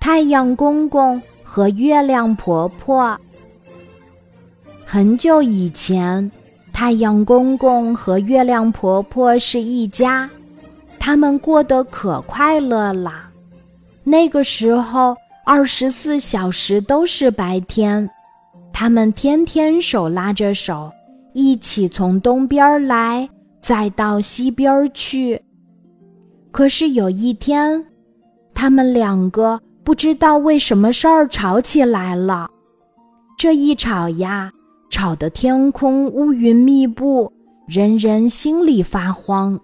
太阳公公和月亮婆婆。很久以前，太阳公公和月亮婆婆是一家，他们过得可快乐了。那个时候，二十四小时都是白天，他们天天手拉着手，一起从东边来，再到西边去。可是有一天，他们两个不知道为什么事儿吵起来了。这一吵呀，吵得天空乌云密布，人人心里发慌。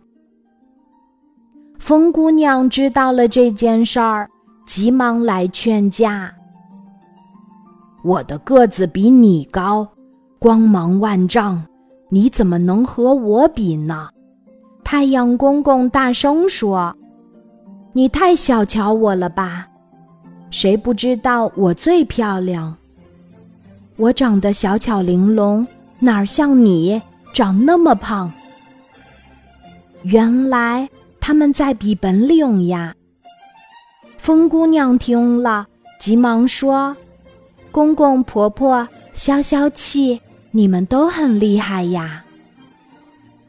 风姑娘知道了这件事儿，急忙来劝架：“我的个子比你高，光芒万丈，你怎么能和我比呢？”太阳公公大声说：“你太小瞧我了吧？谁不知道我最漂亮？我长得小巧玲珑，哪儿像你长那么胖？原来他们在比本领呀！”风姑娘听了，急忙说：“公公婆婆，消消气，你们都很厉害呀！”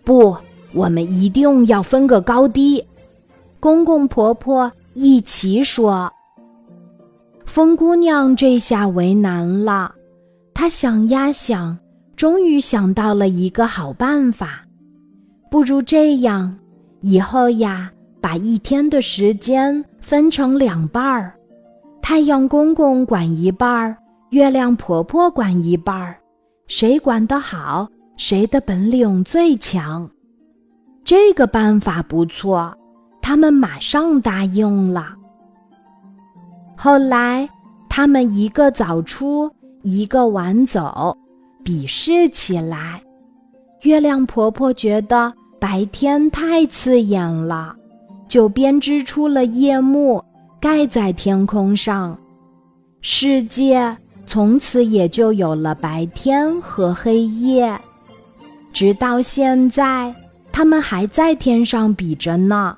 不。我们一定要分个高低，公公婆婆一起说。风姑娘这下为难了，她想呀想，终于想到了一个好办法。不如这样，以后呀，把一天的时间分成两半儿，太阳公公管一半儿，月亮婆婆管一半儿，谁管得好，谁的本领最强。这个办法不错，他们马上答应了。后来，他们一个早出，一个晚走，比试起来。月亮婆婆觉得白天太刺眼了，就编织出了夜幕，盖在天空上，世界从此也就有了白天和黑夜，直到现在。他们还在天上比着呢。